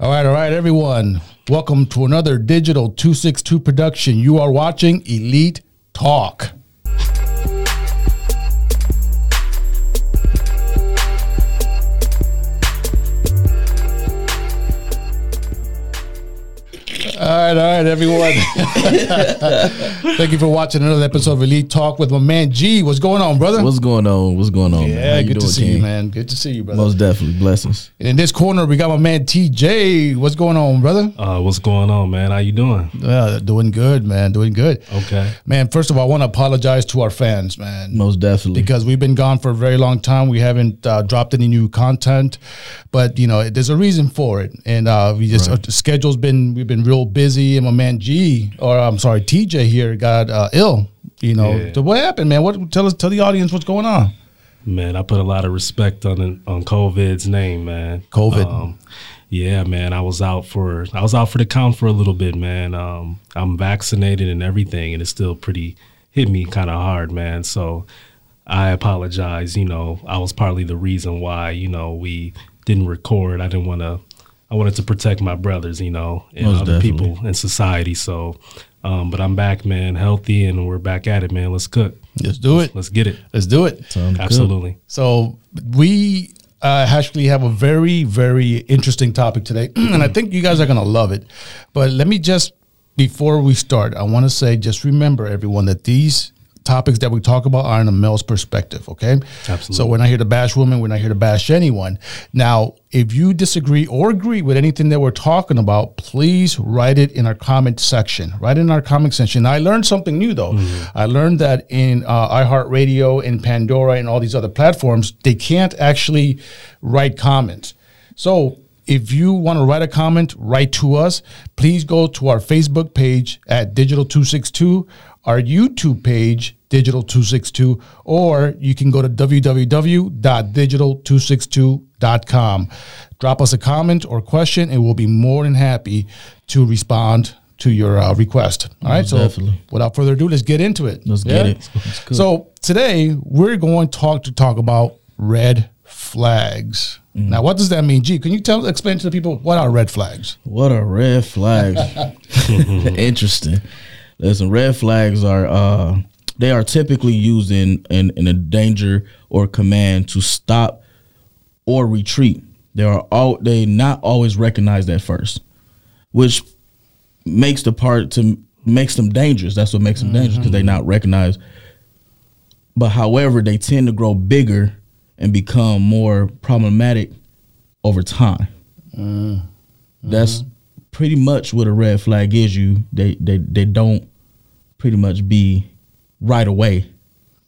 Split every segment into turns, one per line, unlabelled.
All right, all right, everyone. Welcome to another Digital 262 production. You are watching Elite Talk. All right, all right, everyone. Thank you for watching another episode of Elite Talk with my man G. What's going on, brother?
What's going on? What's going on? man?
yeah,
How you
good to
doing,
see you, man. Good to see you, brother.
Most definitely, blessings.
And in this corner, we got my man TJ. What's going on, brother?
Uh, what's going on, man? How you doing?
Uh, doing good, man. Doing good.
Okay.
Man, first of all, I want to apologize to our fans, man.
Most definitely.
Because we've been gone for a very long time. We haven't uh, dropped any new content, but you know, there's a reason for it. And uh, we just,
Right.
the schedule's been, we've been real busy. And my man G, or I'm sorry, TJ here got uh, ill. You know,
Yeah.
so what happened, man? What tell us, tell the audience what's going on.
Man, I put a lot of respect on on COVID's name, man.
COVID.
Um, yeah, man. I was out for I was out for the count for a little bit, man. Um, I'm vaccinated and everything, and it still pretty hit me kind of hard, man. So I apologize. You know, I was partly the reason why you know we didn't record. I didn't want to. I wanted to protect my brothers, you know, and
Most
other
definitely.
people in society. So, um, but I'm back, man, healthy, and we're back at it, man. Let's cook.
Let's do it.
Let's get it.
Let's do it.
Sounds good.
Absolutely.
So we uh, actually have a very, very interesting topic today, and I think you guys are gonna love it. But let me just before we start, I want to say just remember everyone that these topics that we talk about are in a male's perspective. Okay,
Absolutely.
So we're not here to bash women. We're not here to bash anyone. Now, if you disagree or agree with anything that we're talking about, please write it in our comment section. Write it in our comment section. I learned something new though. I learned that in uh, iHeartRadio and Pandora and all these other platforms, they can't actually write comments. So if you want to write a comment, write to us. Please go to our Facebook page at Digital262, our YouTube page, Digital262, or you can go to www.digital262.com. Drop us a comment or question, and we'll be more than happy to respond to your uh, request. All right, so
definitely.
without further ado, let's get into it.
Let's get it.
So today we're going to talk to talk about red flags.
Mm.
Now, what does that mean? G, can you tell explain to the people what are red flags?
What are red flags? Interesting. Listen, red flags are uh they are typically used in, in in a danger or command to stop or retreat. They are all they not always recognized at first, which makes the part to makes them dangerous. That's what makes them dangerous because they not recognized. But however, they tend to grow bigger and become more problematic over time. Uh, That's uh-huh. pretty much what a red flag is. You they they they don't pretty much be right away,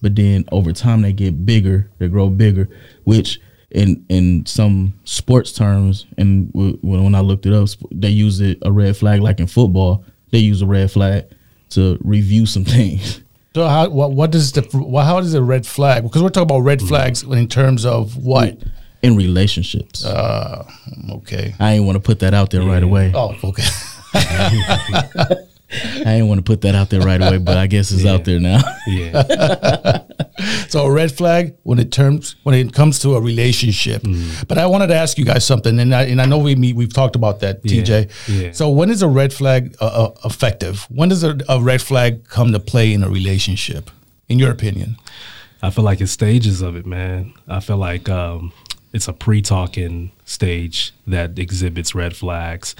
but then over time they get bigger. They grow bigger, which in in some sports terms, and w- when when I looked it up, they use it a red flag like in football. They use a red flag to review some things.
So how what what does the how does a red flag? Because we're talking about red
Mm.
flags in terms of what?
in relationships.
Uh, okay.
I ain't want to put that out there right away.
Oh, okay.
I didn't want to put that out there right away, but I guess it's out there now.
Yeah.
So a red flag when it terms when it comes to a relationship.
Mm.
But I wanted to ask you guys something, and I and I know we meet we've talked about that,
Yeah,
TJ.
yeah.
So when is a red flag uh, uh, effective? When does a, a red flag come to play in a relationship? In your opinion?
I feel like it's stages of it, man. I feel like um, it's a pre-talking stage that exhibits red flags.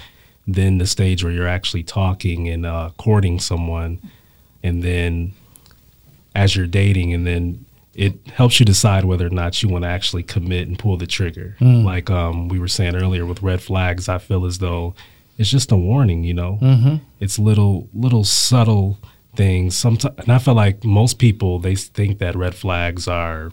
Then the stage where you're actually talking and uh, courting someone, and then as you're dating, and then it helps you decide whether or not you want to actually commit and pull the trigger. Like um, we were saying earlier with red flags, I feel as though it's just a warning. You know, it's little little subtle things. Sometimes, and I feel like most people they think that red flags are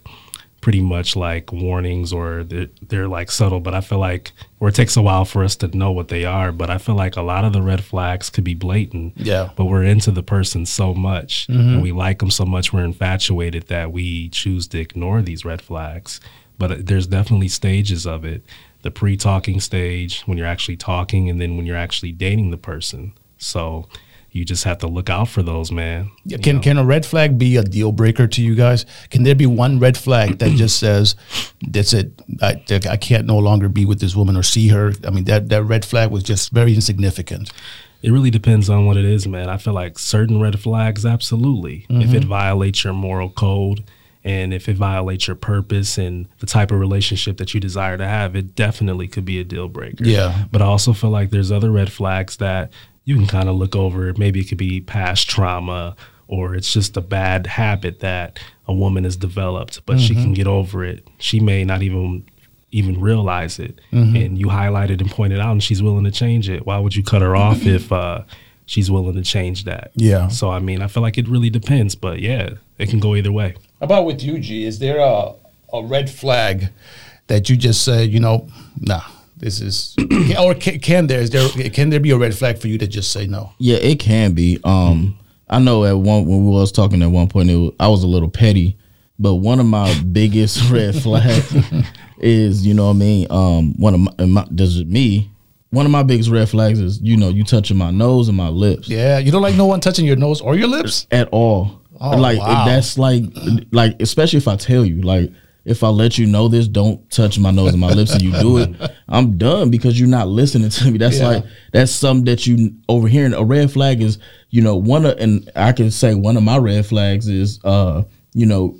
pretty much like warnings or they're, they're like subtle. But I feel like, or it takes a while for us to know what they are. But I feel like a lot of the red flags could be blatant.
Yeah.
But we're into the person so much, and we like them so much, we're infatuated that we choose to ignore these red flags. But uh, there's definitely stages of it. The pre-talking stage when you're actually talking, and then when you're actually dating the person. So, you just have to look out for those, man.
Yeah, Can can a red flag be a deal breaker to you guys? Can there be one red flag that just says, "That's it, I, I can't no longer be with this woman or see her"? I mean, that that red flag was just very insignificant.
It really depends on what it is, man. I feel like certain red flags, absolutely. If it mm-hmm. violates your moral code and if it violates your purpose and the type of relationship that you desire to have, it definitely could be a deal breaker.
Yeah.
But I also feel like there's other red flags that you can kind of look over. Maybe it could be past trauma or it's just a bad habit that a woman has developed, but she can get over it. She may not even even realize it and you highlighted and pointed out and she's willing to change it why would you cut her off if uh, she's willing to change that
Yeah.
so i mean i feel like it really depends but yeah it can go either way
How about with you, G? Is there a a red flag that you just say, you know, nah, this is, or can, can there is there can there be a red flag for you to just say no?
Yeah, it can be. Um, I know at one when we was talking at one point, it was, I was a little petty, but one of my biggest red flags is, you know what I mean. Um, one of my, my does it me. One of my biggest red flags is, you know, you touching my nose and my lips
Yeah, you don't like no one touching your nose or your lips.
at all.
Oh,
like
wow.
that's like, like especially if I tell you, like if I let you know this, don't touch my nose and my lips, and you do it, I'm done because you're not listening to me. That's
Yeah.
like that's something that you overhearing. A red flag is, you know, one of, and I can say one of my red flags is, uh, you know,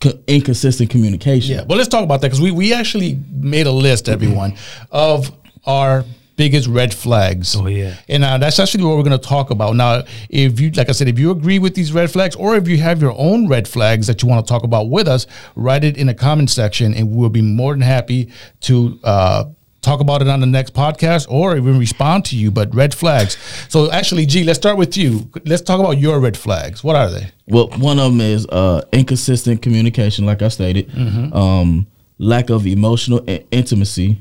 co- inconsistent communication.
Yeah, well, let's talk about that because we, we actually made a list, everyone, of our biggest red flags.
Oh, yeah.
and uh, that's actually what we're going to talk about now. If you, like I said, if you agree with these red flags, or if you have your own red flags that you want to talk about with us, write it in the comment section, and we'll be more than happy to. Uh, Talk about it on the next podcast or even respond to you, but red flags. So, actually, G, let's start with you. Let's talk about your red flags. What are they?
Well, one of them is uh, inconsistent communication, like I stated, um, lack of emotional i- intimacy,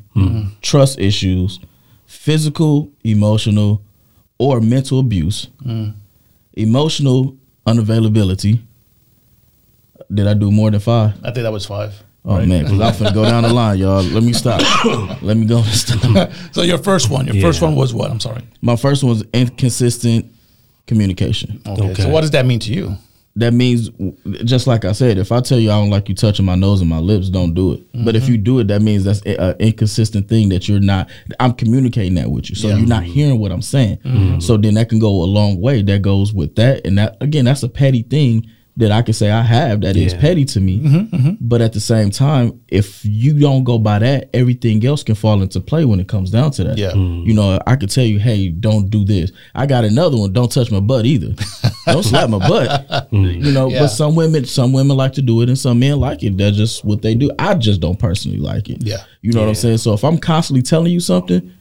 trust issues, physical, emotional, or mental abuse, mm. emotional unavailability. Did I do more than five?
I think that was five.
Oh man, because I'm finna go down the line, y'all. Let me stop. Let me go. Stop.
So, your first one, your first one was what? I'm sorry.
My first one was inconsistent communication.
Okay. So what does that mean to you?
That means just like I said, if I tell you I don't like you touching my nose and my lips, don't do it. But if mm-hmm. you do it, that means that's an inconsistent thing that you're not. I'm communicating that with you, so
Yeah.
you're not hearing what I'm saying. Mm-hmm. So then that can go a long way. That goes with that, and that again, that's a petty thing that I can say I have that is
Yeah.
petty to me. Mm-hmm, mm-hmm. But at the same time, if you don't go by that, everything else can fall into play when it comes down to that.
Yeah. Mm.
You know, I could tell you, hey, don't do this. I got another one. Don't touch my butt either. don't slap my butt. Mm. You know,
Yeah.
but some women, some women like to do it, and some men like it. That's just what they do. I just don't personally like it.
Yeah.
You know what I'm saying? So if I'm constantly telling you something,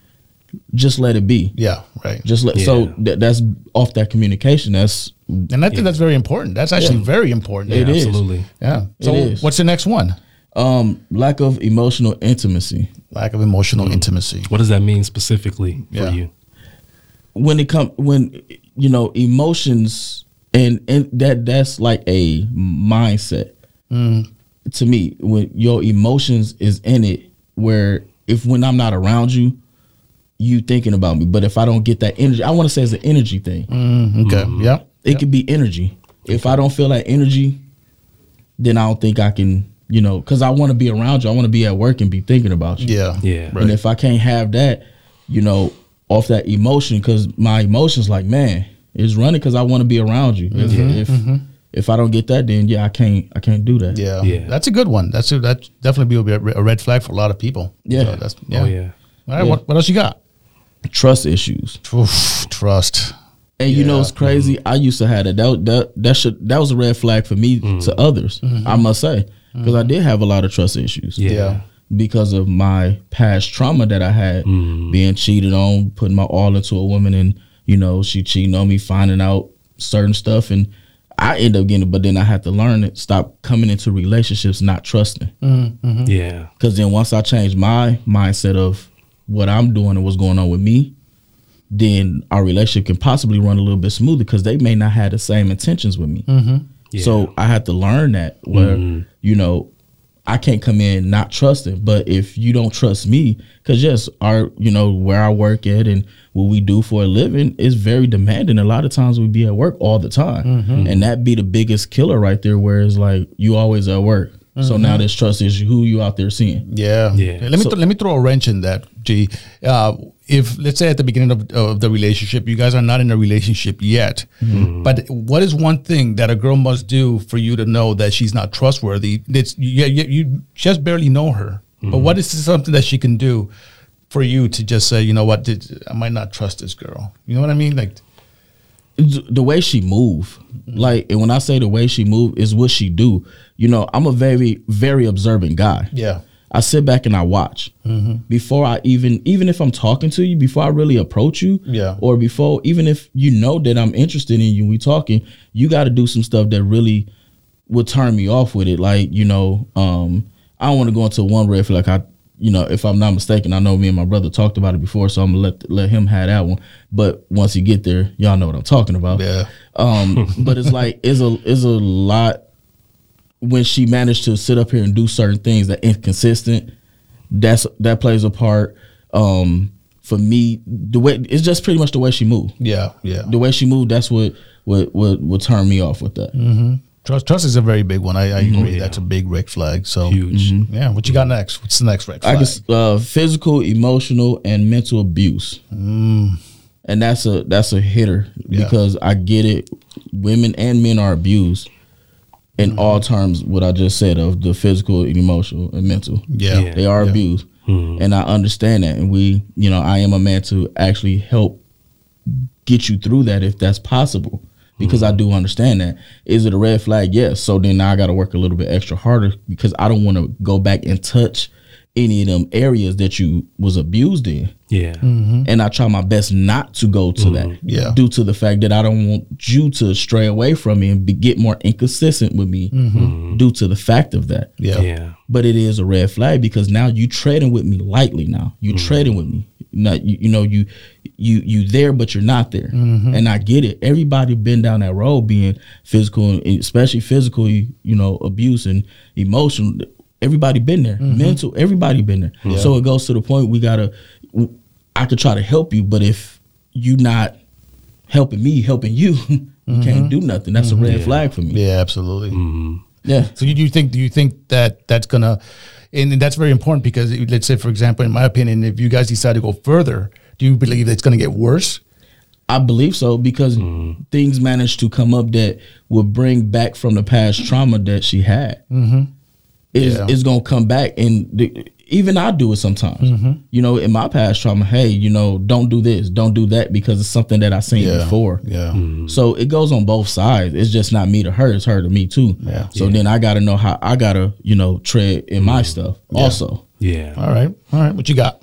just let it be.
Yeah, right.
Just let. So
Yeah.
that, that's off that communication. That's
And I think that's very important. That's actually very important.
It
yeah.
is.
absolutely
Yeah. So what's the next one?
um lack of emotional intimacy.
Lack of emotional intimacy.
what does that mean specifically for you
when it come when you know emotions and and that that's like a mindset to me when your emotions is in it where if when i'm not around you you thinking about me but if i don't get that energy i want to say it's an energy thing
Mm, okay. Yeah.
It could be energy if i don't feel that energy then i don't think i can you know because i want to be around you i want to be at work and be thinking about you
Yeah.
Yeah.
Right.
and if I can't have that, you know, off that emotion, because my emotions like, man, it's running because I want to be around you. If mm-hmm. if, if I don't get that, then yeah, I can't I can't do that.
yeah.
Yeah.
That's a good one. That's a, that definitely be a, a red flag for a lot of people.
Yeah.
So that's yeah.
oh yeah
All right.
Yeah.
What, what else you got?
Trust issues.
Oof, trust.
And you know it's crazy. Mm-hmm. I used to have that. That that that should that was a red flag for me mm-hmm. to others. Mm-hmm. I must say because I did have a lot of trust issues.
yeah,
Yeah.
because of my past trauma that I had, being cheated on, putting my all into a woman, and you know she cheating on me, finding out certain stuff, and I end up getting it. But then I had to learn it, stop coming into relationships not trusting.
yeah
Because then once I changed my mindset of what I'm doing and what's going on with me, then our relationship can possibly run a little bit smoother because they may not have the same intentions with me.
Yeah.
So I have to learn that where you know I can't come in not trusting. But if you don't trust me, because yes, our you know where I work at and what we do for a living is very demanding. A lot of times we be at work all the time,
Mm-hmm.
and that be the biggest killer right there. Where it's like you always at work. So
Mm-hmm.
now this trust is who you out there seeing.
Yeah.
Yeah.
Let me
So-
th- let me throw a wrench in that, G. Uh, if let's say at the beginning of, of the relationship, you guys are not in a relationship yet, but what is one thing that a girl must do for you to know that she's not trustworthy? It's yeah, you, you just barely know her, but what is something that she can do for you to just say, you know what, did, I might not trust this girl. You know what I mean? Like,
the way she move like and when i say the way she move is what she do. You know i'm a very very observant guy.
Yeah,
i sit back and i watch. Before i even even if i'm talking to you before i really approach you
Yeah.
or before even if you know that i'm interested in you we talking you got to do some stuff that really would turn me off with it. Like you know um i don't want to go into one red flag. I you know if i'm not mistaken i know me and my brother talked about it before so i'm gonna let let him have that one but once you get there y'all know what i'm talking about
yeah,
um, but it's like it's a it's a lot when she managed to sit up here and do certain things that inconsistent. That's that plays a part. Um, for me, the way it's just pretty much the way she moved.
yeah, yeah.
The way she moved, that's what what what would turn me off with that.
Trust, trust is a very big one. I, I mm-hmm. agree.
yeah.
That's a big red flag. So,
Huge. Mm-hmm.
yeah. What you got next? What's the next red flag?
I
flag?
guess uh, physical, emotional, and mental abuse, mm. and that's a that's a hitter
Yeah.
because I get it. Women and men are abused in mm-hmm. all terms. What I just said of the physical, and emotional, and mental.
yeah,
Yeah.
they are
Yeah.
abused, and I understand that. And we, you know, I am a man to actually help get you through that if that's possible. Because I mm-hmm. do understand that. Is it a red flag? Yes. So then now I got to work a little bit extra harder because I don't want to go back and touch any of them areas that you was abused in.
Yeah. Mm-hmm.
And I try my best not to go to that. Mm-hmm.
Yeah.
Due to the fact that I don't want you to stray away from me and be, get more inconsistent with me mm-hmm. due to the fact of that.
yeah,
Yeah.
But it is a red flag because now you trading with me lightly now. You trading with me. Not you, you know, you you you there but you're not there. And I get it. Everybody been down that road being physical and especially physical, you know, abuse and emotional. Everybody been there. Mental, everybody been there. So it goes to the point we gotta I could try to help you, but if you not helping me, helping you, you can't do nothing. That's a red flag for me.
Yeah, absolutely.
Yeah.
So you do you think do you think that that's gonna, and, and that's very important because it- let's say for example, in my opinion, if you guys decide to go further, do you believe that it's gonna get worse?
I believe so because
Mm-hmm.
things managed to come up that would bring back from the past trauma that she had. Mm-hmm. Is
Yeah.
is gonna come back, and the, even I do it sometimes.
Mm-hmm.
You know, in my past trauma, hey, you know, don't do this, don't do that because it's something that I seen before.
Yeah. Mm.
So it goes on both sides. It's just not me to her; it's her to me too.
Yeah.
So then I got to know how I gotta, you know, tread in my mm. stuff also.
Yeah.
All right. All right. What you got?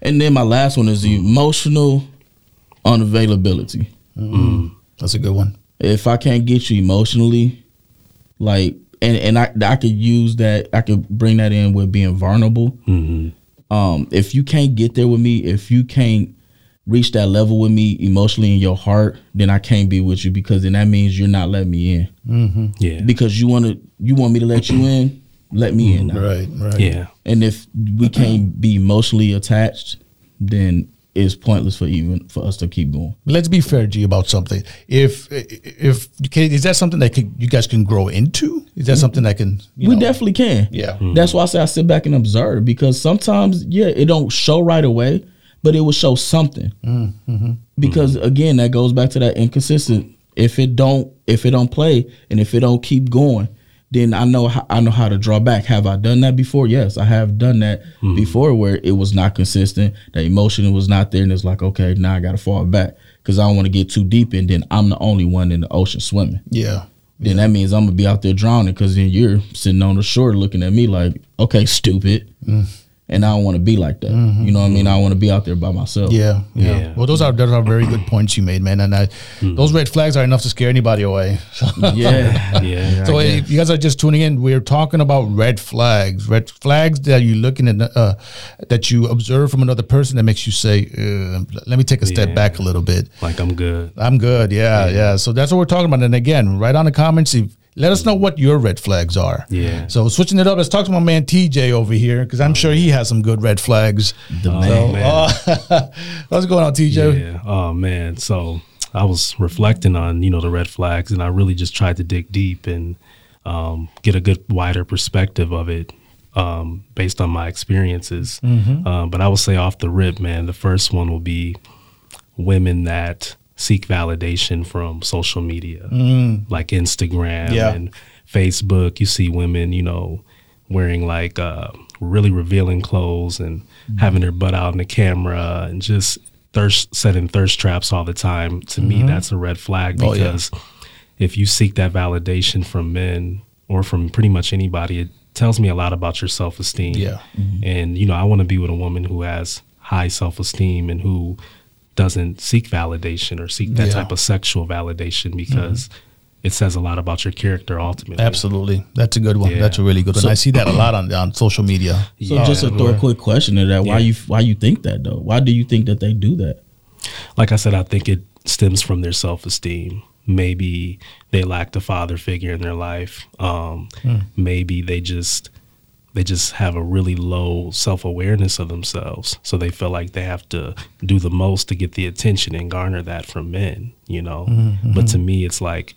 And then my last one is the emotional unavailability. Mm.
That's a good one.
if I can't get you emotionally, like, and and I I could use that, I could bring that in with being vulnerable. Um, if you can't get there with me, if you can't reach that level with me emotionally in your heart, then I can't be with you because then that means you're not letting me in.
Yeah.
Because you want to, you want me to let you in, let me in. now.
Right. Right.
Yeah.
And if we can't be emotionally attached, then it's pointless for even for us to keep going.
Let's be fair, G, about something. If if you can, is that something that can, you guys can grow into? Is that mm-hmm. something that can? You
we
know-
definitely can.
Yeah. Mm-hmm.
That's why I say I sit back and observe because sometimes, yeah, it don't show right away, but it will show something. Mm-hmm. Because again, that goes back to that inconsistent. If it don't, if it don't play, and if it don't keep going, then I know how, I know how to draw back. Have I done that before? Yes, I have done that hmm. before, where it was not consistent. The emotion was not there, and it's like, okay, now I got to fall back because I don't want to get too deep, and then I'm the only one in the ocean swimming
Yeah.
then that means I'm gonna be out there drowning because then you're sitting on the shore looking at me like, okay, stupid. Mm. And I don't want to be like that. You know what I mean? I want to be out there by myself.
Yeah, yeah,
Yeah.
Well, those are those are very good points you made, man. And I, those red flags are enough to scare anybody away. So,
Yeah.
Yeah.
so if you guys are just tuning in, we're talking about red flags. Red flags that you're looking at, uh, that you observe from another person that makes you say, uh, "Let me take a step
Yeah.
back a little bit."
Like I'm good.
I'm good. Yeah, yeah, So that's what we're talking about. And again, write on the comments if let us know what your red flags are.
Yeah.
So switching it up, let's talk to my man TJ over here because I'm sure he has some good red flags.
The
Oh,
man.
man.
Uh, what's going on, TJ?
Yeah. Oh man. So I was reflecting on you know the red flags, and I really just tried to dig deep and um, get a good wider perspective of it um, based on my experiences. Um, but I will say off the rip, man, the first one will be women that seek validation from social media, mm. like Instagram
Yeah.
and Facebook. You see women, you know, wearing like uh, really revealing clothes and mm. having their butt out in the camera and just thirst setting thirst traps all the time. To me, mm-hmm. that's a red flag
Oh, yeah.
because if you seek that validation from men or from pretty much anybody, it tells me a lot about your self esteem.
Yeah. Mm-hmm.
And you know, I want to be with a woman who has high self esteem and who doesn't seek validation or seek that
Yeah.
type of sexual validation because it says a lot about your character ultimately.
Absolutely, that's a good one.
Yeah.
That's a really good one. I see that a lot on on social media.
So
Yeah.
just a throw a quick question to that, why
Yeah.
you why you think that though? Why do you think that they do that?
like I said, I think it stems from their self esteem. Maybe they lacked a father figure in their life. Um, Maybe they just they just have a really low self awareness of themselves, so they feel like they have to do the most to get the attention and garner that from men. You know, mm-hmm, mm-hmm. but to me, it's like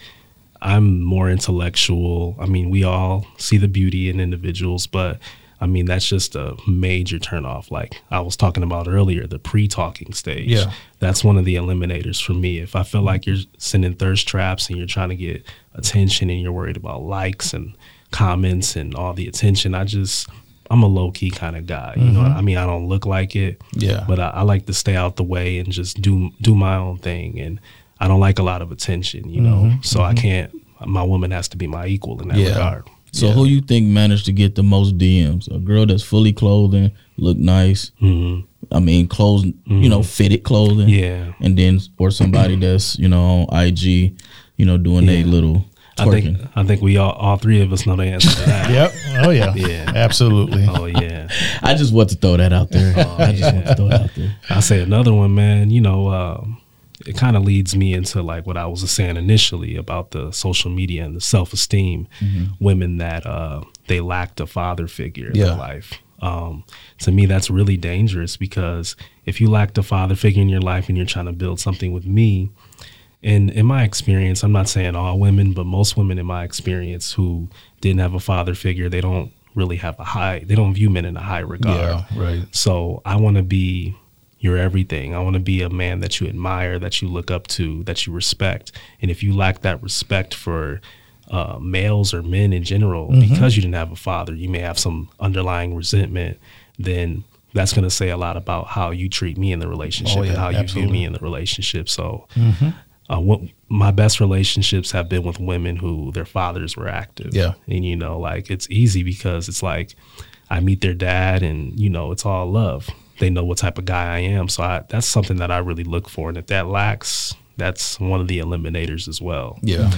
I'm more intellectual. I mean, we all see the beauty in individuals, but I mean, that's just a major turnoff. Like I was talking about earlier, the pre talking stage.
Yeah.
That's one of the eliminators for me. If I feel like you're sending thirst traps and you're trying to get attention and you're worried about likes and comments and all the attention, I just, I'm a low key kind of guy. You know, mm-hmm. I mean, I don't look like it.
Yeah.
But I, I like to stay out the way and just do do my own thing. And I don't like a lot of attention, you know. Mm-hmm. So I mm-hmm. can't. My woman has to be my equal in that
Yeah.
regard.
So who you think managed to get the most DMs? A girl that's fully clothing, look nice.
hmm
I mean, clothes, you know, fitted clothing.
Yeah.
And then or somebody that's you know on IG, you know, doing their
Yeah.
little
I think. I think we all all three of us know the answer to that.
Yep. Oh yeah.
Yeah.
Absolutely.
Oh yeah.
I just want to throw that out there. I just want to throw it out there.
I say another one, man. You know, um, it kind of leads me into like what I was saying initially about the social media and the self esteem. Women that uh, they lacked a father figure in
Yeah.
their life. Um, to me, that's really dangerous because if you lacked a father figure in your life and you're trying to build something with me, and in my experience, I'm not saying all women, but most women in my experience who didn't have a father figure, they don't really have a high, they don't view men in a high regard.
Yeah. Right.
So I want to be your everything. I want to be a man that you admire, that you look up to, that you respect. And if you lack that respect for uh, males or men in general, because you didn't have a father, you may have some underlying resentment. Then that's going to say a lot about how you treat me in the relationship
Oh, yeah,
and how you view me in the relationship. So. Uh, what my best relationships have been with women who their fathers were active.
Yeah.
And you know, like it's easy because it's like I meet their dad and you know, it's all love. They know what type of guy I am. So I, that's something that I really look for. And if that lacks, that's one of the eliminators as well.
Yeah.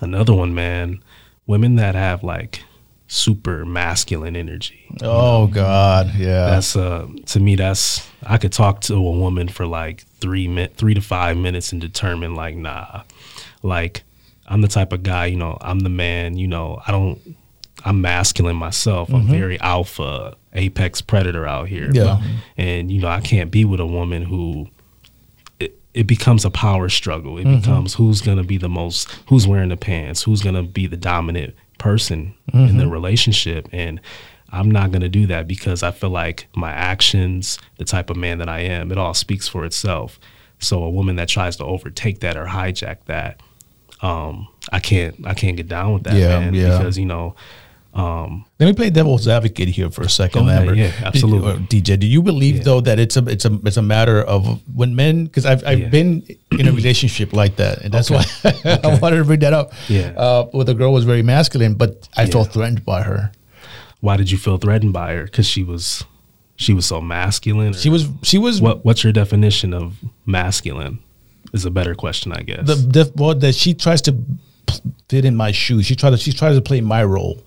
Another one, man, women that have like super masculine energy.
Oh God. Yeah.
That's uh to me that's I could talk to a woman for like three min three to five minutes and determine like nah. Like I'm the type of guy, you know, I'm the man, you know, I don't I'm masculine myself. I'm very alpha, apex predator out here.
Yeah.
And you know, I can't be with a woman who it, it becomes a power struggle. It becomes who's gonna be the most who's wearing the pants, who's gonna be the dominant person in the relationship. And I'm not gonna do that because I feel like my actions, the type of man that I am, it all speaks for itself. So a woman that tries to overtake that or hijack that, um, I can't I can't get down with that,
Yeah,
man.
yeah.
Because, you know, um,
Let me play devil's advocate here for a second, Lambert.
yeah, absolutely.
Did- TJ, do you believe
Yeah.
though that it's a it's a it's a matter of when men? Because I've I've
Yeah.
been in a relationship like that, and that's why I wanted to bring that up.
Yeah.
uh, where the girl was very masculine, but I
Yeah.
felt threatened by her.
why did you feel threatened by her? Because she was she was so masculine.
She was she was
What What's your definition of masculine? Is a better question, I guess.
the, the well that she tries to fit in my shoes. She tries to she tries to play my role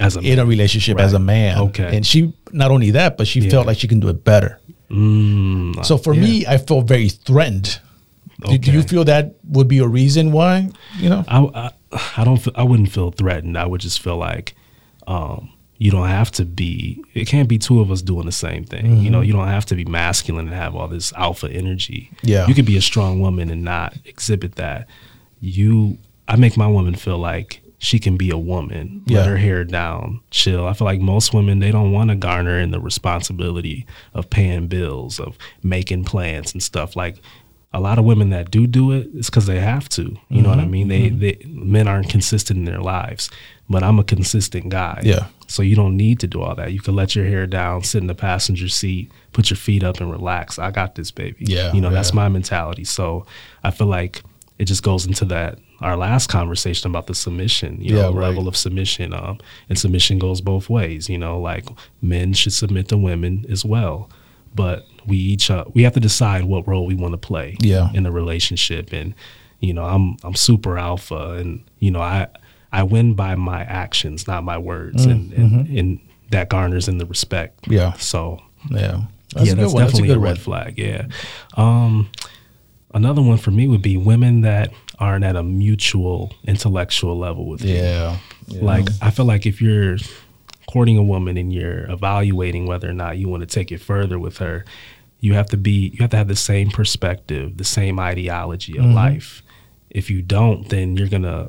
as a
in a relationship as a man.
Okay.
and she not only that, but she
Yeah.
felt like she can do it better.
Mm,
So for
yeah.
me, I felt very threatened. Do, do you feel that would be a reason why? You know,
I, I I don't. Feel, I wouldn't feel threatened. I would just feel like um, you don't have to be. It can't be two of us doing the same thing. Mm-hmm. You know, you don't have to be masculine and have all this alpha energy.
Yeah,
you can be a strong woman and not exhibit that. You, I make my woman feel like she can be a woman, yeah. let her hair down, chill. I feel like most women they don't want to garner in the responsibility of paying bills, of making plans and stuff. Like a lot of women that do do it, it's because they have to. You mm-hmm. know what I mm-hmm. mean? They, mm-hmm. they men aren't consistent in their lives, but I'm a consistent guy.
Yeah.
So you don't need to do all that. You can let your hair down, sit in the passenger seat, put your feet up, and relax. I got this, baby.
Yeah.
You know
yeah.
that's my mentality. So I feel like it just goes into that our last conversation about the submission, you know, right. level of submission. Um, and submission goes both ways. You know, like men should submit to women as well but we each uh, we have to decide what role we want to play
yeah.
in the relationship and you know i'm i'm super alpha and you know i i win by my actions not my words mm, and, and, mm-hmm. and that garners in the respect
yeah
so
yeah
that's yeah that's definitely that's a, a, red one. flag yeah um another one for me would be women that aren't at a mutual intellectual level with
yeah,
you yeah. like i feel like if you're courting a woman and you're evaluating whether or not you want to take it further with her, you have to be you have to have the same perspective, the same ideology of mm-hmm. life. If you don't, then you're gonna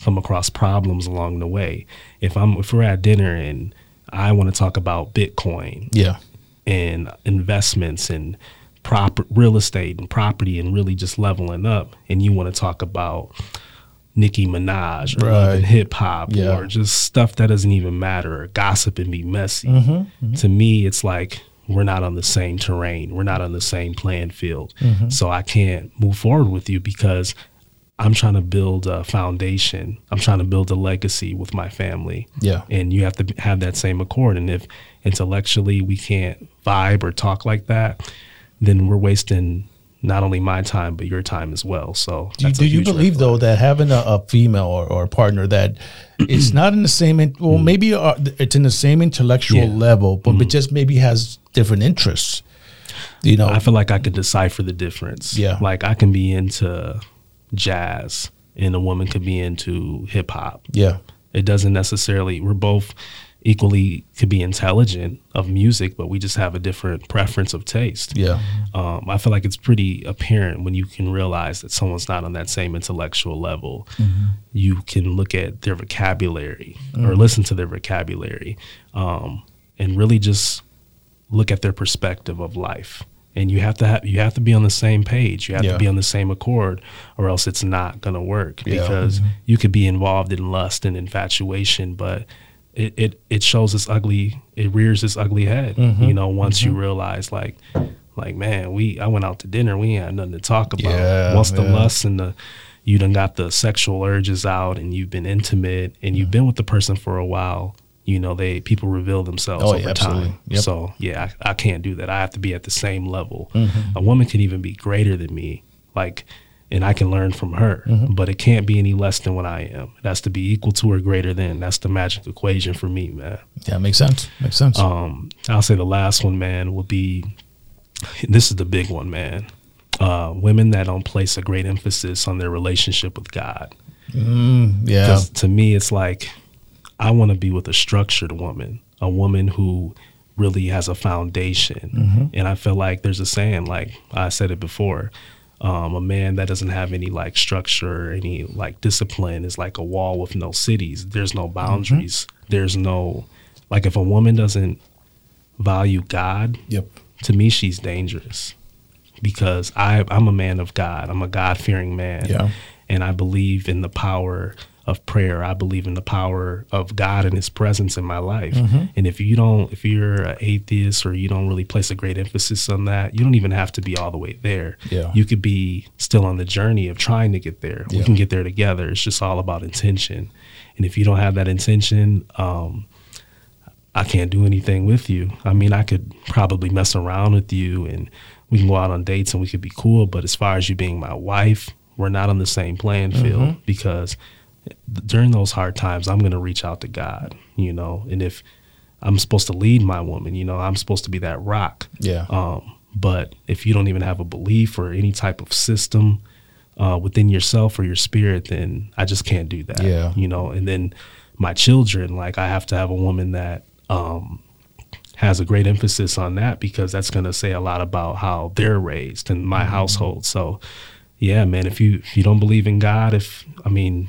come across problems along the way. If I'm if we're at dinner and I want to talk about Bitcoin,
yeah,
and investments and proper real estate and property and really just leveling up, and you want to talk about Nicki Minaj or right. hip hop yeah. or just stuff that doesn't even matter or gossip and be messy. Mm-hmm, mm-hmm. To me, it's like we're not on the same terrain. We're not on the same playing field. Mm-hmm. So I can't move forward with you because I'm trying to build a foundation. I'm trying to build a legacy with my family.
Yeah.
And you have to have that same accord. And if intellectually we can't vibe or talk like that, then we're wasting not only my time but your time as well. So
do, do you believe though that having a, a female or, or, a partner that it's not in the same well mm maybe uh, it's in the same intellectual yeah. level but mm-hmm. it just maybe has different interests. You know,
I feel like I could decipher the difference.
Yeah,
like I can be into jazz and a woman could be into hip hop.
Yeah,
it doesn't necessarily. We're both equally could be intelligent of music, but we just have a different preference of taste.
Yeah.
Um, I feel like it's pretty apparent when you can realize that someone's not on that same intellectual level. Mm-hmm. You can look at their vocabulary mm-hmm. or listen to their vocabulary um, and really just look at their perspective of life. And you have to have you have to be on the same page. You have yeah. to be on the same accord, or else it's not going to work. Yeah. Because mm-hmm. you could be involved in lust and infatuation, but it, it, it shows its ugly it rears its ugly head mm-hmm. you know once mm-hmm. you realize like like man we i went out to dinner we ain't had nothing to talk about
yeah,
once the yeah. lust and the you done got the sexual urges out and you've been intimate and you've been with the person for a while you know they people reveal themselves oh, over yeah, time yep. so yeah I, I, can't do that i have to be at the same level mm-hmm. a woman can even be greater than me like and I can learn from her. Mm-hmm. But it can't be any less than what I am. It has to be equal to or greater than. That's the magic equation for me, man.
Yeah, makes sense. Makes sense.
Um, I'll say the last one, man, will be this is the big one, man. Uh, women that don't place a great emphasis on their relationship with God.
Mm, yeah. Because
to me, it's like I want to be with a structured woman, a woman who really has a foundation. Mm-hmm. And I feel like there's a saying, like I said it before, um, a man that doesn't have any like structure, any like discipline is like a wall with no cities. There's no boundaries. Mm-hmm. There's no like if a woman doesn't value God,
yep.
to me she's dangerous because I I'm a man of God. I'm a God fearing man.
Yeah.
And I believe in the power of prayer. I believe in the power of God and His presence in my life. Mm-hmm. And if you don't, if you're an atheist or you don't really place a great emphasis on that, you don't even have to be all the way there.
Yeah.
You could be still on the journey of trying to get there. Yeah. We can get there together. It's just all about intention. And if you don't have that intention, um, I can't do anything with you. I mean, I could probably mess around with you and we can go out on dates and we could be cool. But as far as you being my wife, we're not on the same playing field mm-hmm. because during those hard times, I'm going to reach out to God, you know, and if I'm supposed to lead my woman, you know, I'm supposed to be that rock.
Yeah.
Um, but if you don't even have a belief or any type of system uh, within yourself or your spirit, then I just can't do that.
Yeah.
You know, and then my children, like I have to have a woman that um, has a great emphasis on that because that's going to say a lot about how they're raised in my household. So, yeah, man, if you if you don't believe in God, if I mean,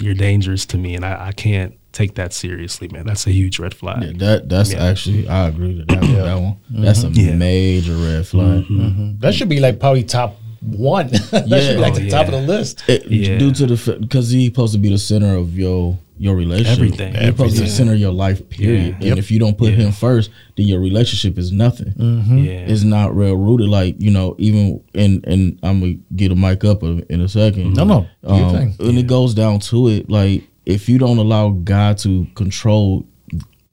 you're dangerous to me, and I, I can't take that seriously, man. That's a huge red flag.
Yeah, that that's
Yeah.
actually I agree with that, that one. That's a
Yeah.
major red flag. Mm-hmm.
That should be like probably top one. that
Yeah.
should be like
Oh,
the top of the list.
It-
Yeah.
Due to the because he's supposed to be the center of your your relationship.
Everything.
He's supposed to be center your life. Period. And
Yep.
if you don't put
Yeah.
him first, then your relationship is nothing.
Yeah.
It's not real rooted. Like you know, even and and I'm gonna get a mic up in a second.
No, no, do your
Um,
thing.
when it goes down to it, like if you don't allow God to control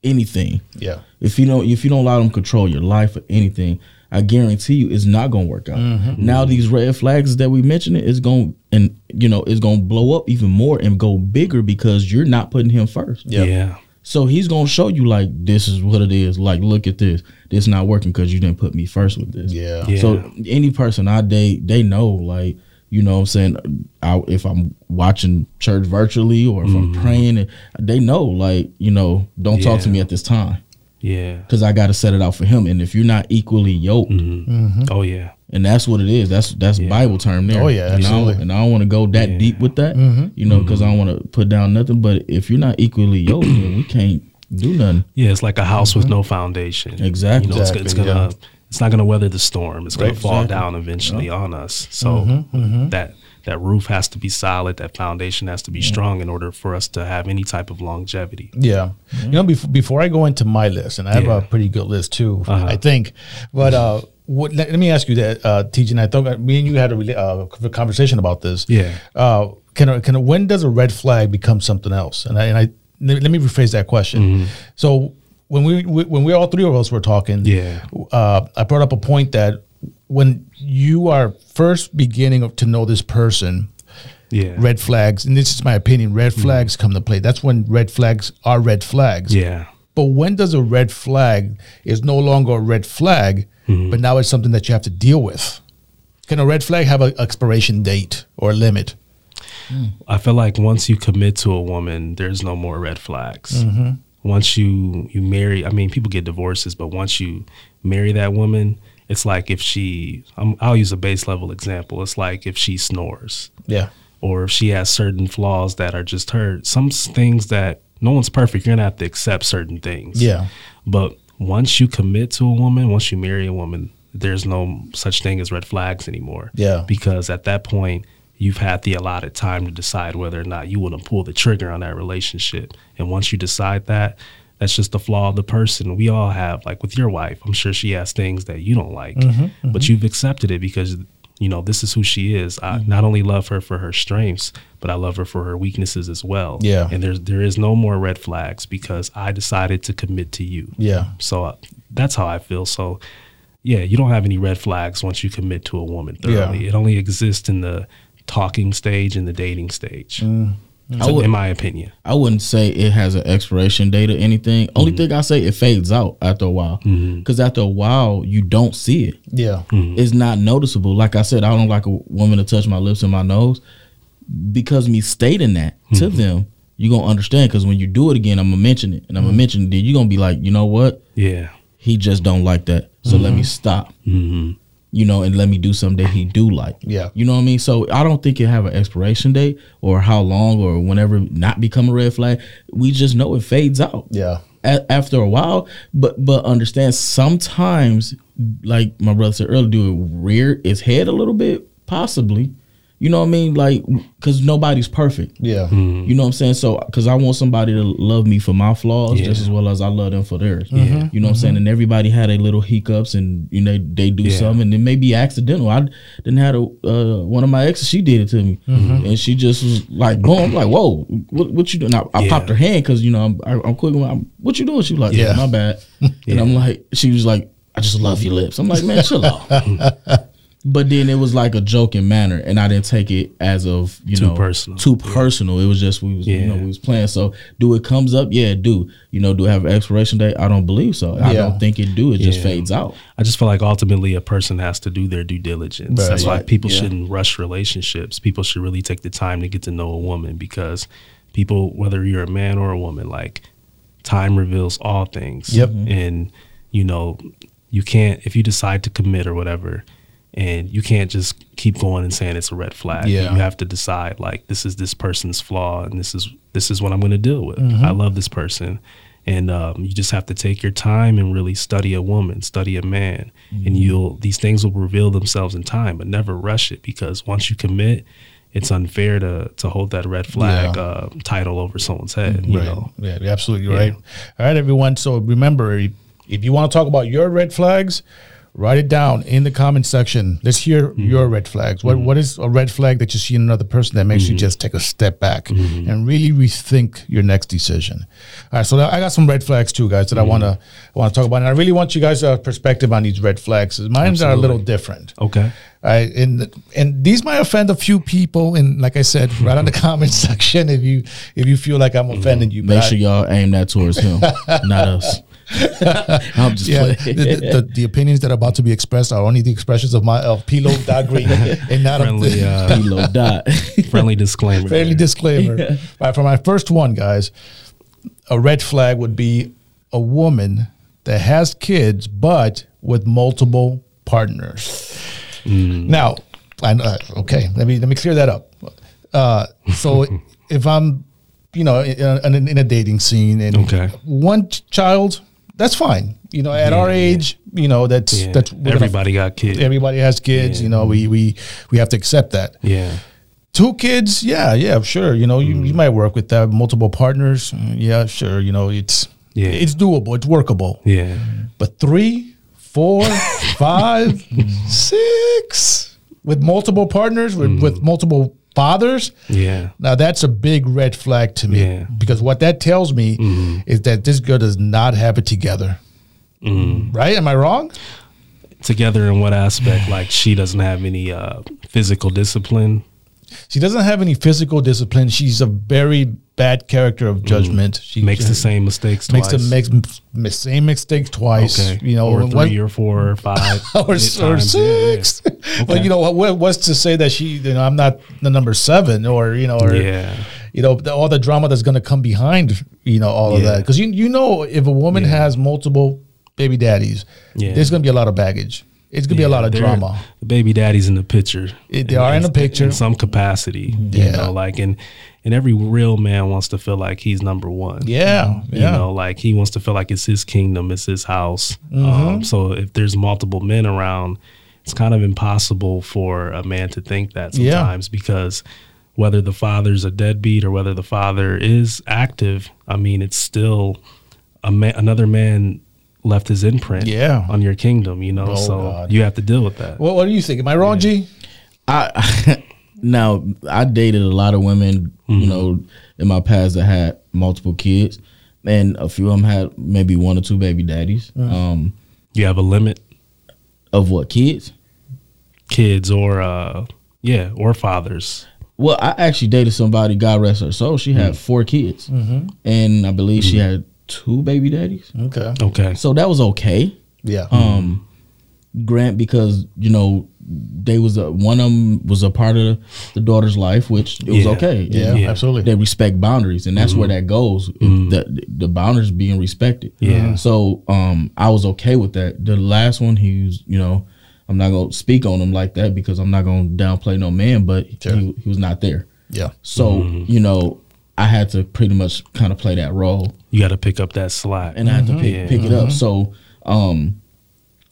anything,
Yeah.
if you don't if you don't allow them control your life or anything, I guarantee you it's not gonna work out.
Mm-hmm.
Now these red flags that we mentioned is going and you know it's gonna blow up even more and go bigger because you're not putting him first.
Yep.
Yeah.
So he's gonna show you like this is what it is. Like look at this. This not working because you didn't put me first with this.
Yeah.
Yeah.
So any person I date, they know like you know what I'm saying I, if I'm watching church virtually or if I'm praying, they know like you know don't talk to me at this time
Yeah.
because I got to set it out for him. And if you're not equally yoked,
Oh yeah.
and that's what it is. That's that's
Yeah.
Bible term there.
Oh, yeah,
and I don't,
absolutely.
and I don't want to go that
Yeah.
deep with that,
Mm-hmm.
you know, because I don't want to put down nothing. But if you're not equally yoked, then we can't do nothing.
Yeah, it's like a house with no foundation.
Mm-hmm. Exactly.
You know, it's, it's gonna
yeah.
it's not gonna weather the storm. It's gonna
Right,
fall
exactly.
down eventually on us. So
Mm-hmm,
that that roof has to be solid. That foundation has to be strong in order for us to have any type of longevity.
Yeah. You know, before, before I go into my list, and I have
Yeah.
a pretty good list too,
Uh-huh.
I think. But uh, what, let, let me ask you that, uh, TJ, and I thought me and you had a, rela- uh, conversation about this.
Yeah.
Uh, can can when does a red flag become something else? And I, and I let let me rephrase that question.
Mm-hmm.
So when we, we when we all three of us were talking,
Yeah.
uh, I brought up a point that when you are first beginning to know this person,
Yeah.
red flags, and this is my opinion, red mm-hmm. flags come to play. That's when red flags are red flags.
Yeah.
But when does a red flag is no longer a red flag, mm-hmm. but now it's something that you have to deal with? Can a red flag have an expiration date or a limit? Mm.
I feel like once you commit to a woman, there's no more red flags.
Mm-hmm.
Once you you marry, I mean, people get divorces, but once you marry that woman, it's like if she, I'm, I'll use a base level example. It's like if she snores,
Yeah.
or if she has certain flaws that are just her. Some things that no one's perfect. You're gonna have to accept certain things.
Yeah.
But once you commit to a woman, once you marry a woman, there's no such thing as red flags anymore.
Yeah.
Because at that point, you've had the allotted time to decide whether or not you want to pull the trigger on that relationship. And once you decide that, that's just the flaw of the person. We all have, like with your wife, I'm sure she has things that you don't like,
Mm-hmm,
but you've accepted it because you know this is who she is. I
Mm-hmm.
not only love her for her strengths, but I love her for her weaknesses as well.
Yeah.
And there's there is no more red flags because I decided to commit to you.
Yeah.
So uh, that's how I feel. So yeah, you don't have any red flags once you commit to a woman thoroughly.
Yeah.
It only exists in the talking stage and the dating stage.
Mm.
So,
I would-
in my opinion.
I wouldn't say it has an expiration date or anything. Only
Mm-hmm.
thing I say it fades out after a while. Because after a while you don't see it.
Yeah.
Mm-hmm.
It's not noticeable. Like I said, I don't like a woman to touch my lips and my nose. Because me stating that to
Mm-hmm.
them, you're gonna understand. Because when you do it again, I'm gonna mention it, and I'm gonna mention it. Then you're gonna be like, you know what?
Yeah.
He just don't like that. So let me stop. You know, and let me do something that he do like.
Yeah.
You know what I mean? So I don't think it have an expiration date or how long or whenever not become a red flag. We just know it fades out
Yeah.
a- after a while. But but understand sometimes, like my brother said earlier, do it rear its head a little bit, possibly. You know what I mean? Like, because nobody's perfect.
Yeah. Mm-hmm.
You know what I'm saying? So, because I want somebody to love me for my flaws
Yeah.
just as well as I love them for theirs. Mm-hmm.
Yeah.
You know what I'm saying? Mm-hmm. And everybody had a little hiccups and, you know, they, they do
Yeah.
something and it may be accidental. I didn't have a, uh, one of my exes, she did it to me. And she just was like, boom, I'm like, whoa, what, what you doing? I, I
Yeah.
popped her hand because, you know, I'm, I, I'm quick. I'm, what you doing? She was like,
Yeah.
yeah, my bad. And I'm like, she was like, I just love your lips. I'm like, man, chill out. But then it was like a joking manner, and I didn't take it as of you
Too
know
personal.
Too personal. It was just we was you know we was playing. So do it comes up? Yeah, do. You know, do it have an expiration date? I don't believe so. I don't think it do. It just fades out.
I just feel like ultimately a person has to do their due diligence.
Right.
That's why people
Yeah.
shouldn't rush relationships. People should really take the time to get to know a woman because people, whether you're a man or a woman, like time reveals all things.
Yep.
And, you know, you can't, if you decide to commit or whatever, and you can't just keep going and saying it's a red flag.
Yeah.
You have to decide like this is this person's flaw and this is this is what I'm going to deal with.
Mm-hmm.
I love this person. And um, you just have to take your time and really study a woman, study a man,
Mm-hmm.
and you'll these things will reveal themselves in time. But never rush it because once you commit, it's unfair to to hold that red flag
Yeah.
uh, title over someone's head. You
right.
know,
Yeah, you're absolutely
Yeah.
right. All right, everyone. So remember, if you want to talk about your red flags, write it down in the comment section. Let's hear
Mm-hmm.
your red flags. What what is a red flag that you see in another person that makes
Mm-hmm.
you just take a step back and really rethink your next decision? All right, so I got some red flags too, guys, that I want to want to talk about, and I really want you guys' uh, perspective on these red flags. Mine are a little different.
okay.
All right, and and these might offend a few people, and like I said, right on the comment section if you if you feel like I'm offending you. but
Make
I-
sure y'all aim that towards him, not us. I'm just
yeah,
playing.
the, the, the, the opinions that are about to be expressed are only the expressions of my of Pilo Dot Green and not of
Friendly,
the
uh,
Kilo dot.
friendly disclaimer.
friendly
there.
disclaimer. All right, for my first one, guys, a red flag would be a woman that has kids but with multiple partners. Now, I know, okay, let me let me clear that up. Uh, so if I'm, you know, in, in, in a dating scene and
Okay.
one child, that's fine. You know, at our
Yeah.
age, you know, that's
Yeah.
that's we're gonna-
Everybody got kids.
everybody has kids.
Yeah.
You know, we we we have to accept that.
yeah.
Two kids, yeah, yeah, sure. You know, you, you mm. might work with that. Multiple partners, yeah, sure. You know, it's
Yeah.
it's doable. It's workable.
Yeah.
But three, four, five, six with multiple partners with, with mm. multiple fathers.
Yeah.
Now that's a big red flag to me
Yeah.
because what that tells me is that this girl does not have it together. Right? Am I wrong?
Together in what aspect? Like she doesn't have any uh, physical discipline.
She doesn't have any physical discipline. She's a very bad character of mm. judgment. She
Makes the same mistakes
makes
twice.
the makes m- same mistake twice.
Okay.
You know,
or
when-
three or four or five.
or, or
times. Yeah, yeah.
six. But you know, what what's to say that she, you know, I'm not the number seven, or you know, or
Yeah.
you know, the, all the drama that's going to come behind, you know, all of that. Because you you know, if a woman
Yeah.
has multiple baby daddies,
Yeah.
there's going to be a lot of baggage. It's going to be a lot of drama.
The baby daddy's in the picture.
It- they are in the picture.
in some capacity.
Yeah.
You know, like and and every real man wants to feel like he's number one.
Yeah,
You
yeah.
know, like he wants to feel like it's his kingdom, it's his house.
Mm-hmm.
Um, so if there's multiple men around, it's kind of impossible for a man to think that
Yeah.
sometimes because whether the father's a deadbeat or whether the father is active, I mean, it's still a man, another man left his imprint
Yeah.
on your kingdom, you know.
Oh,
so
God.
you have to deal with that.
What, what do you think? Am I wrong, Gee?
I now I dated a lot of women,
Mm-hmm.
you know, in my past that had multiple kids, and a few of them had maybe one or two baby daddies.
Mm.
Um,
You have a limit,
of what kids?
kids or uh, yeah, or fathers.
Well, I actually dated somebody. God rest her soul. She
Mm.
had four kids,
Mm-hmm.
and I believe she had two baby daddies.
Okay.
Okay.
So that was okay.
Yeah.
Um, Grant because you know they was a, one of them was a part of the daughter's life, which it was
Yeah.
okay.
yeah,
yeah.
absolutely.
they respect boundaries, and that's where mm-hmm. that goes. if mm-hmm. The the boundaries being respected.
Yeah. Mm-hmm.
So um, I was okay with that. The last one, he was, you know, I'm not gonna speak on him like that because I'm not gonna downplay no man, but
Sure.
he, he was not there.
yeah.
So you know, I had to pretty much kind of play that role,
You got to pick up that slack.
and I had to pick,
Yeah.
pick it up. So um,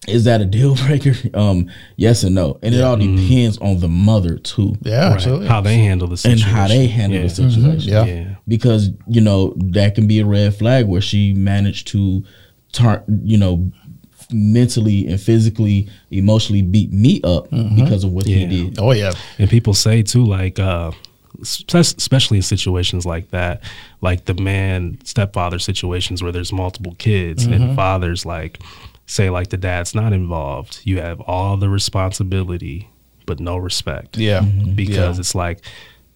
is that a deal breaker? Um, yes and no, and it all depends on the mother too.
Yeah,
Right.
absolutely.
How they handle the
and
situation.
how they handle
yeah.
the situation.
Yeah.
Yeah.
Because you know that can be a red flag where she managed to turn, you know, mentally and physically, emotionally beat me up because of what
Yeah.
he did.
Oh yeah.
And people say too, like, uh, especially in situations like that, like the man stepfather situations where there's multiple kids
Mm-hmm.
and fathers like say like the dad's not involved, you have all the responsibility but no respect.
Yeah.
because
Yeah.
it's like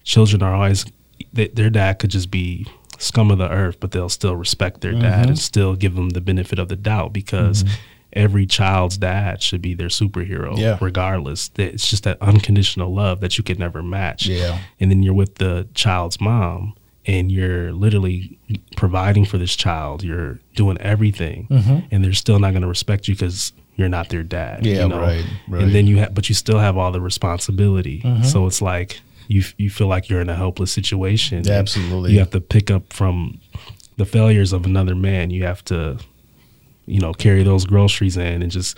children are always th- their dad could just be scum of the earth, but they'll still respect their
Mm-hmm.
dad and still give them the benefit of the doubt because every child's dad should be their superhero,
Yeah.
regardless. It's just that unconditional love that you could never match.
Yeah.
And then you're with the child's mom and you're literally providing for this child. You're doing everything, mm-hmm. and they're still not going to respect you because you're not their dad.
Yeah,
you know?
right, right.
And then you have, but you still have all the responsibility. Mm-hmm. So it's like you you feel like you're in a helpless situation.
Absolutely.
you have to pick up from the failures of another man. You have to, you know, carry those groceries in and just.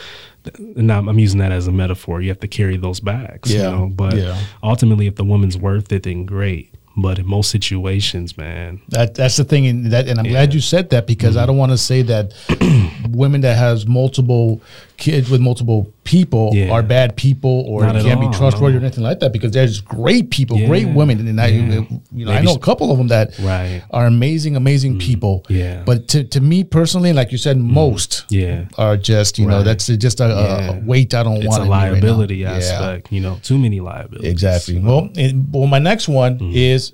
And I'm, I'm using that as a metaphor. You have to carry those bags.
Yeah,
You know? But
yeah.
ultimately, if the woman's worth it, then great. But in most situations, man,
That that's the thing, and that, and I'm glad you said that because
Mm-hmm.
I don't want to say that women that has multiple kids with multiple people
Yeah.
are bad people or
Not
can't be trustworthy
no.
or anything like that. Because there's great people, great women, and I,
yeah.
you know, I know a couple of them that
Right.
are amazing, amazing people.
Yeah.
But to, to me personally, like you said, most
Yeah.
are just you know that's just a, a-
Yeah.
a weight I don't
it's
want.
a
right now.
liability
Yeah.
aspect. You know, too many liabilities.
Exactly. Well, it, well, my next one
Mm-hmm.
is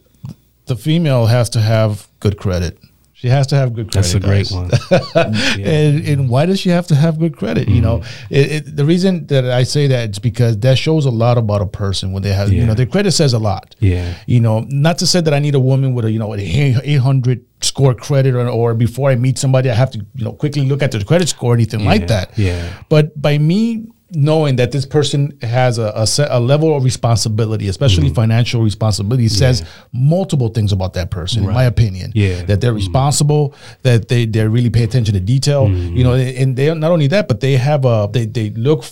the female has to have good credit. She has to have good credit.
that's a great
guys.
one. Yeah.
And, and why does she have to have good credit? You know,
Mm-hmm.
it, it, the reason that I say that is because that shows a lot about a person when they have, you know, their credit says a lot.
Yeah.
You know, not to say that I need a woman with a, you know, an 800 score credit or, or before I meet somebody, I have to, you know, quickly look at their credit score or anything like that.
yeah.
But by me knowing that this person has a, a, set, a level of responsibility, especially mm-hmm. financial responsibility, says multiple things about that person, in my opinion.
Yeah.
That they're mm-hmm. responsible, that they, they really pay attention to detail, mm-hmm. you know, and they not only that, but they have a, they, they look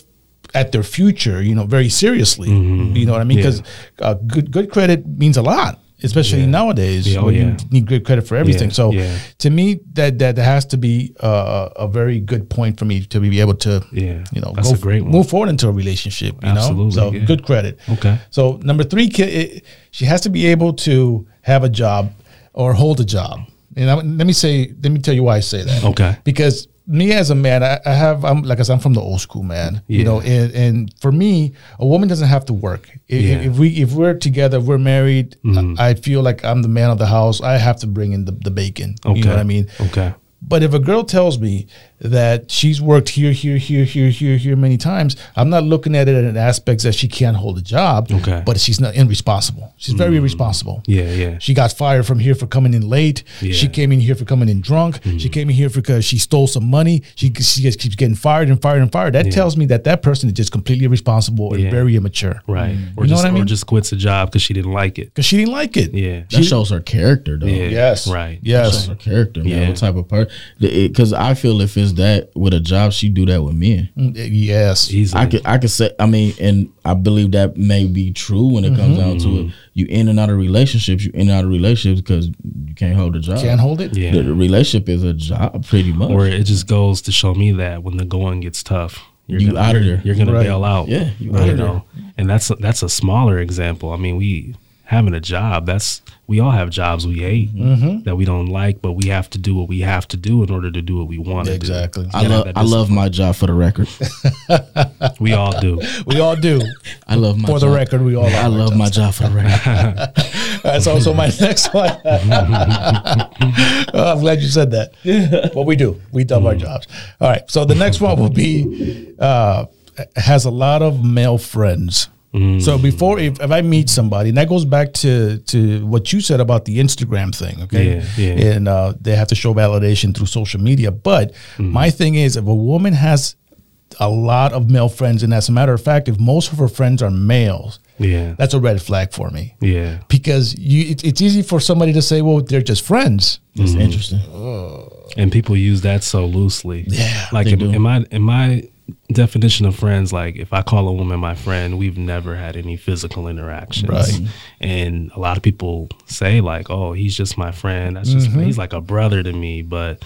at their future, you know, very seriously. You know what I mean?
Yeah.
Because uh, good, good credit means a lot. Especially
Yeah.
nowadays,
Yeah, oh,
when
yeah.
you need good credit for everything. So, to me, that that has to be uh, a very good point for me to be able to,
Yeah,
you know,
that's
go
great one.
move forward into a relationship. You
Absolutely,
know, so good credit.
Okay.
So number three, it, she has to be able to have a job or hold a job. And I, let me say, let me tell you why I say that.
Okay.
Because me as a man, I, I have, I'm like I said, I'm from the old school, man. You know, and, and for me, a woman doesn't have to work. If,
Yeah. Mm-hmm.
if we if we're together, if we're married, I, I feel like I'm the man of the house. I have to bring in the, the bacon.
Okay.
You know what I mean?
Okay.
But if a girl tells me that she's worked here, here, here, here, here, here many times, I'm not looking at it in aspects that she can't hold a job.
Okay.
But she's not irresponsible. She's very mm. irresponsible.
Yeah, yeah.
She got fired from here for coming in late.
Yeah.
She came in here for coming in drunk. She mm. came in here because she stole some money. She, she just keeps getting fired and fired and fired. That
Yeah.
tells me that that person is just completely irresponsible and
Yeah.
very immature.
Right. Mm. Or
You know
just
what I mean?
or just quits a job because she didn't like it.
Because she didn't like it.
Yeah.
That shows her character, though.
Yeah.
Yes.
Right.
Yes.
Shows her character, man.
Yeah.
What type of person? Because I feel if it's that with a job, she do that with men.
Mm, Yes.
Easily.
I could, I could say, I mean, and I believe that may be true when it comes down to
Mm-hmm.
it. You in and out of relationships, you in and out of relationships because you can't hold a job.
Can't hold it.
Yeah.
The, the relationship is a job, pretty much.
or it just goes to show me that when the going gets tough, you're
You
gonna,
outta
you're-
there.
You're gonna
Right.
bail out.
Yeah, you
you,
outta
know. And that's a, that's a smaller example. I mean, we having a job. That's we all have jobs we hate
Mm-hmm.
that we don't like, but we have to do what we have to do in order to do what we want to do.
Exactly.
do.
I love i love my job for the record.
We all do.
We all do.
I love my job.
For the record, we all
I
love our
my job for the record.
That's also my next one. Oh, I'm glad you said that. Well, we do. We love our jobs. All right. So the next one will be uh, has a lot of male friends. So before, if, if I meet somebody, and that goes back to to what you said about the Instagram thing, okay?
Yeah, yeah.
And uh, they have to show validation through social media. But my thing is, if a woman has a lot of male friends, and as a matter of fact, if most of her friends are males,
Yeah.
that's a red flag for me
Yeah.
because you it, it's easy for somebody to say well they're just friends
It's interesting.
and people use that so loosely.
Yeah,
like
they
in,
do.
in my in my definition of friends, like if I call a woman my friend, we've never had any physical interactions.
Right.
And a lot of people say like, "Oh, he's just my friend. That's just
Mm-hmm.
he's like a brother to me." But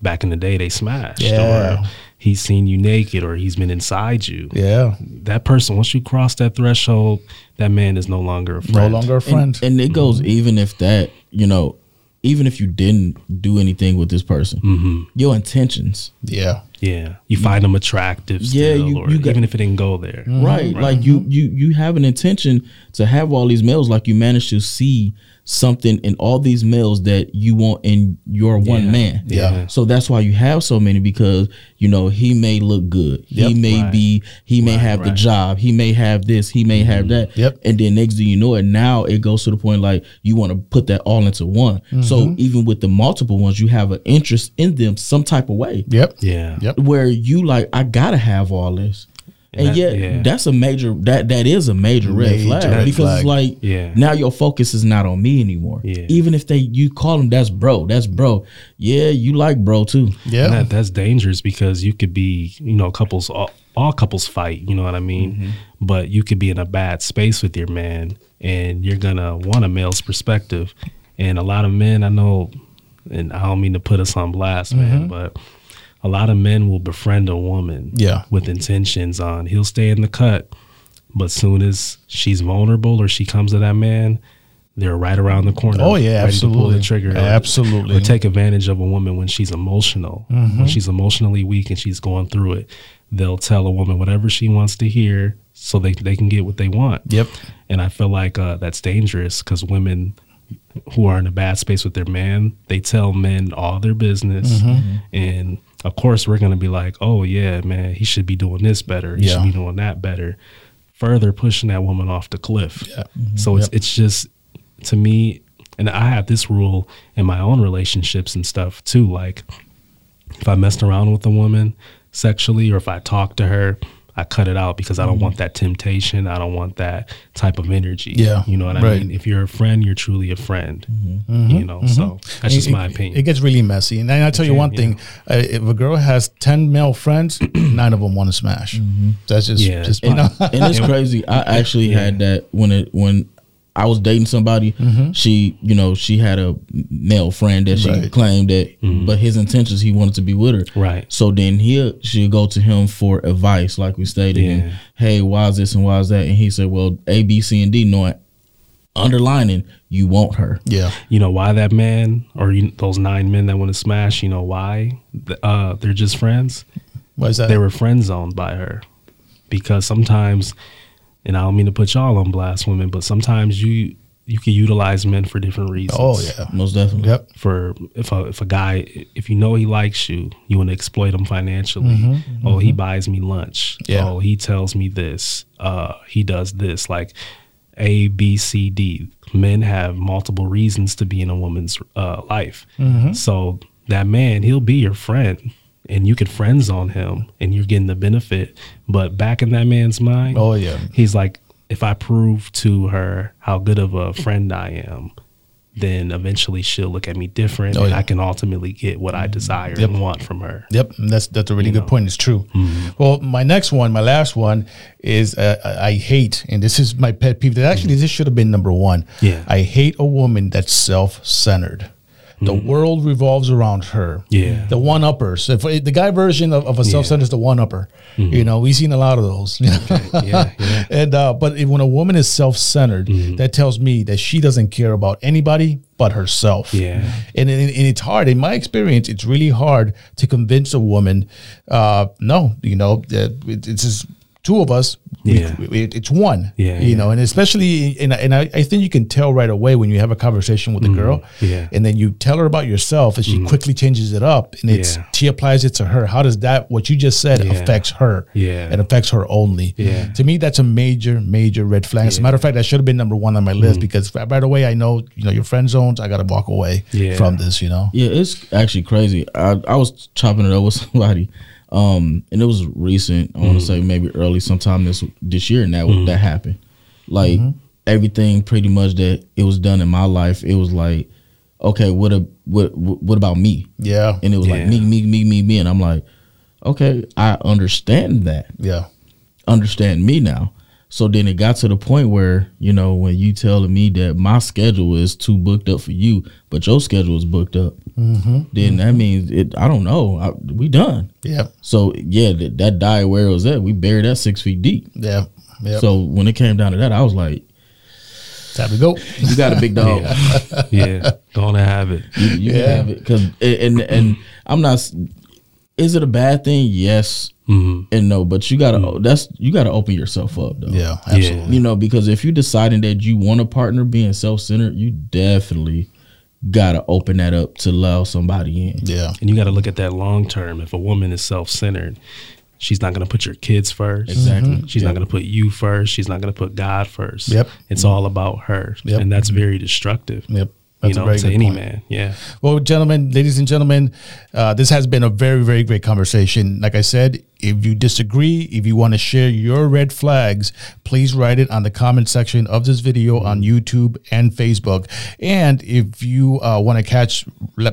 back in the day, they smashed.
Yeah.
Or he's seen you naked, or he's been inside you.
yeah
That person, once you cross that threshold, that man is no longer a friend.
no longer a friend
And, and it goes even if that, you know, even if you didn't do anything with this person,
Mm-hmm.
your intentions
yeah
Yeah, you find them attractive.
Yeah,
Still,
you-
or
you got-
even if it didn't go there.
right like you mm-hmm. you you have an intention to have all these males like you manage to see something in all these males that you want in your one
Yeah.
man
Yeah.
so that's why you have so many because you know he may look good he may
Right.
be he may
Right,
have the job he may have this he may have mm-hmm. that
Yep.
and then next thing you know it now it goes to the point like you want to put that all into one so mm-hmm. even with the multiple ones you have an interest in them some type of way
Yep.
Yeah.
Yep.
Where you like I gotta have all this. And
that-
yet
yeah.
that's a major that that is a major red
Major
flag
red
because
flag.
it's like
Yeah.
now your focus is not on me anymore.
Yeah.
Even if they you call them that's bro, that's bro. Yeah, you like bro too.
Yeah.
That, that's dangerous because you could be, you know, couples, all, all couples fight, you know what I mean?
Mm-hmm.
But you could be in a bad space with your man and you're going to want a male's perspective. And a lot of men, I know, and I don't mean to put us on blast,
Mm-hmm.
man, but a lot of men will befriend a woman
Yeah.
with intentions on he'll stay in the cut. But soon as she's vulnerable or she comes to that man, they're right around the corner.
Oh, yeah,
to pull the
absolutely.
trigger. or-
Absolutely.
Or take advantage of a woman when she's emotional. When she's emotionally weak and she's going through it, they'll tell a woman whatever she wants to hear so they they can get what they want.
Yep.
And I feel like uh, that's dangerous because women who are in a bad space with their man, they tell men all their business, mm-hmm. Mm-hmm. and of course we're gonna be like, oh yeah, man, he should be doing this better. He
Yeah.
should be doing that better. Further pushing that woman off the cliff.
Yeah. Mm-hmm.
So it's it's just to me, and I have this rule in my own relationships and stuff too. Like if I messed around with a woman sexually or if I talk to her, I cut it out because I don't mm-hmm. want that temptation. I don't want that type of energy.
Yeah,
You know what I
right.
mean? If you're a friend, you're truly a friend. Mm-hmm. You know, so mm-hmm. that's just
It-
my opinion.
It gets really messy. And I tell you one
yeah.
thing: uh, if a girl has ten male friends, nine of them want to smash. That's just,
Yeah,
just
and-
you know.
and it's crazy. I actually had that when it when I was dating somebody. She, you know, she had a male friend that she
Right.
claimed that, but his intentions he wanted to be with her.
Right.
So then he she'll go to him for advice, like we stated. and, hey, why is this and why is that? And he said, well, A, B, C, and D, knowing underlining you want her.
yeah,
you know why that man or you, those nine men that want to smash, you know why? Uh, they're just friends.
what is that?
they were friend zoned by her because sometimes and i don't mean to put y'all on blast women but sometimes you you can utilize men for different reasons.
Oh yeah,
Most definitely.
yep,
for if a if a guy if you know he likes you you want to exploit him financially.
Mm-hmm,
oh he buys me lunch.
Yeah.
oh he tells me this. Uh he does this. Like a b c d. Men have multiple reasons to be in a woman's uh, life.
Mm-hmm.
so that man he'll be your friend and you could friend zone him and you're getting the benefit but back in that man's mind
oh yeah,
he's like if i prove to her how good of a friend i am then eventually she'll look at me different
Oh,
and
yeah.
i can ultimately get what i desire
Yep.
and want from her
Yep, and that's that's a really
You
good
know.
point. It's true.
Mm-hmm.
Well, my next one, my last one, is uh, I hate, and this is my pet peeve. That actually this should have been number one.
Mm-hmm. Yeah.
I hate a woman that's self-centered. The world revolves around her.
Mm-hmm. Yeah.
the one uppers. If the guy version of, of a self-centered is the one upper. You know, we've seen a lot of those.
Mm-hmm. yeah yeah
And uh, but if, when a woman is self-centered,
Mm-hmm.
that tells me that she doesn't care about anybody but herself.
Yeah.
and, and, and it's hard. In my experience, it's really hard to convince a woman. Uh, no, you know, that it, it's just two of us.
Yeah.
we- it's one.
Yeah,
you
yeah.
know, and especially, and, and I, I think you can tell right away when you have a conversation with a girl,
Mm-hmm. Yeah.
And then you tell her about yourself, and she quickly changes it up, and it's
Yeah.
she applies it to her. How does that what you just said
Yeah.
affects her?
Yeah.
it affects her only.
Yeah.
To me, that's a major, major red flag. As a matter of fact, that should have been number one on my list because right away I know, you know, your friend zones. I got to walk away
Yeah.
from this. You know.
Yeah, it's actually crazy. I, I was chopping it up with somebody, um, and it was recent. I want to mm-hmm. say maybe early sometime this this year, and that mm-hmm. that happened. Like mm-hmm. everything, pretty much that it was done in my life. It was like, okay, what a what what about me?
Yeah.
And it was like me, me, me, me, me, and I'm like, okay, I understand that.
Yeah.
Understand me now. So then it got to the point where you know when you telling me that my schedule is too booked up for you, but your schedule is booked up, Mm-hmm. then that means it. I don't know. I, we done.
Yeah.
So yeah, that, that died where it was at. We buried that six feet deep.
Yeah. Yeah.
So when it came down to that, I was like,
time to go.
"You got a big dog.
yeah gonna have it
You, you
Yeah.
have it." Because and and I'm not. is it a bad thing? Yes mm-hmm. and no, but you gotta mm-hmm. that's you gotta open yourself up though.
Yeah, absolutely.
You know, because if you're deciding that you want a partner being self centered, you definitely gotta open that up to allow somebody in.
Yeah.
And you got to look at that long term. If a woman is self centered, she's not going to put your kids first.
Exactly.
She's not going to put you first. She's not going to put God first.
Yep.
It's all about her.
Yep.
And that's very destructive.
Yep.
You
That's a
know,
very
to
good
any
point.
man. Yeah.
Well, gentlemen, ladies and gentlemen, uh, this has been a very, very great conversation. Like I said, if you disagree, if you want to share your red flags, please write it on the comment section of this video on YouTube and Facebook. And if you uh, want to catch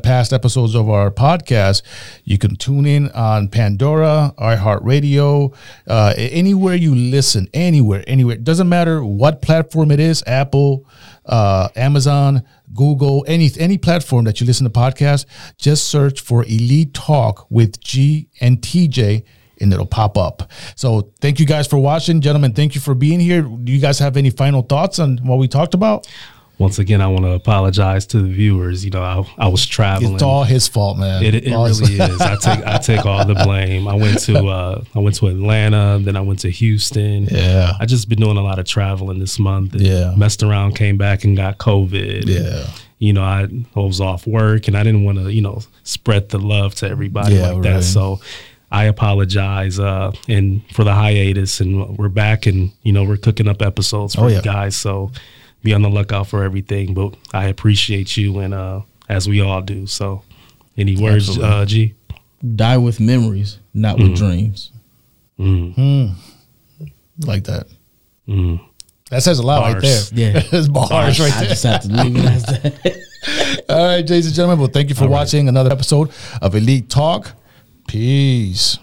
past episodes of our podcast, you can tune in on Pandora, iHeartRadio, uh, anywhere you listen, anywhere, anywhere. It doesn't matter what platform it is Apple, uh, Amazon, Google, any any platform that you listen to podcasts, just search for Elite Talk with Gee and TJ and it'll pop up. So thank you guys for watching. Gentlemen, thank you for being here. Do you guys have any final thoughts on what we talked about?
Once again, I want to apologize to the viewers. You know, I, I was traveling.
It's all his fault, man.
It, it
All
really is. I take I take all the blame. I went to uh, I went to Atlanta, then I went to Houston.
Yeah.
I just been doing a lot of traveling this month. and
Yeah.
messed around, came back and got COVID.
Yeah.
you know, I, I was off work and I didn't want to you know spread the love to everybody
Yeah,
like that.
right.
So I apologize uh, and for the hiatus, and we're back and you know we're cooking up episodes for
Oh, yeah.
you guys. So be on the lookout for everything. But I appreciate you and uh, as we all do. So any words, uh, Gee?
Die with memories, not
Mm.
with dreams.
like that.
Mm.
That says a lot right there.
Yeah.
it's bars right
I
there.
just have to leave it as that.
All right, ladies and gentlemen. Well, thank you for watching another episode of Elite Talk. Peace.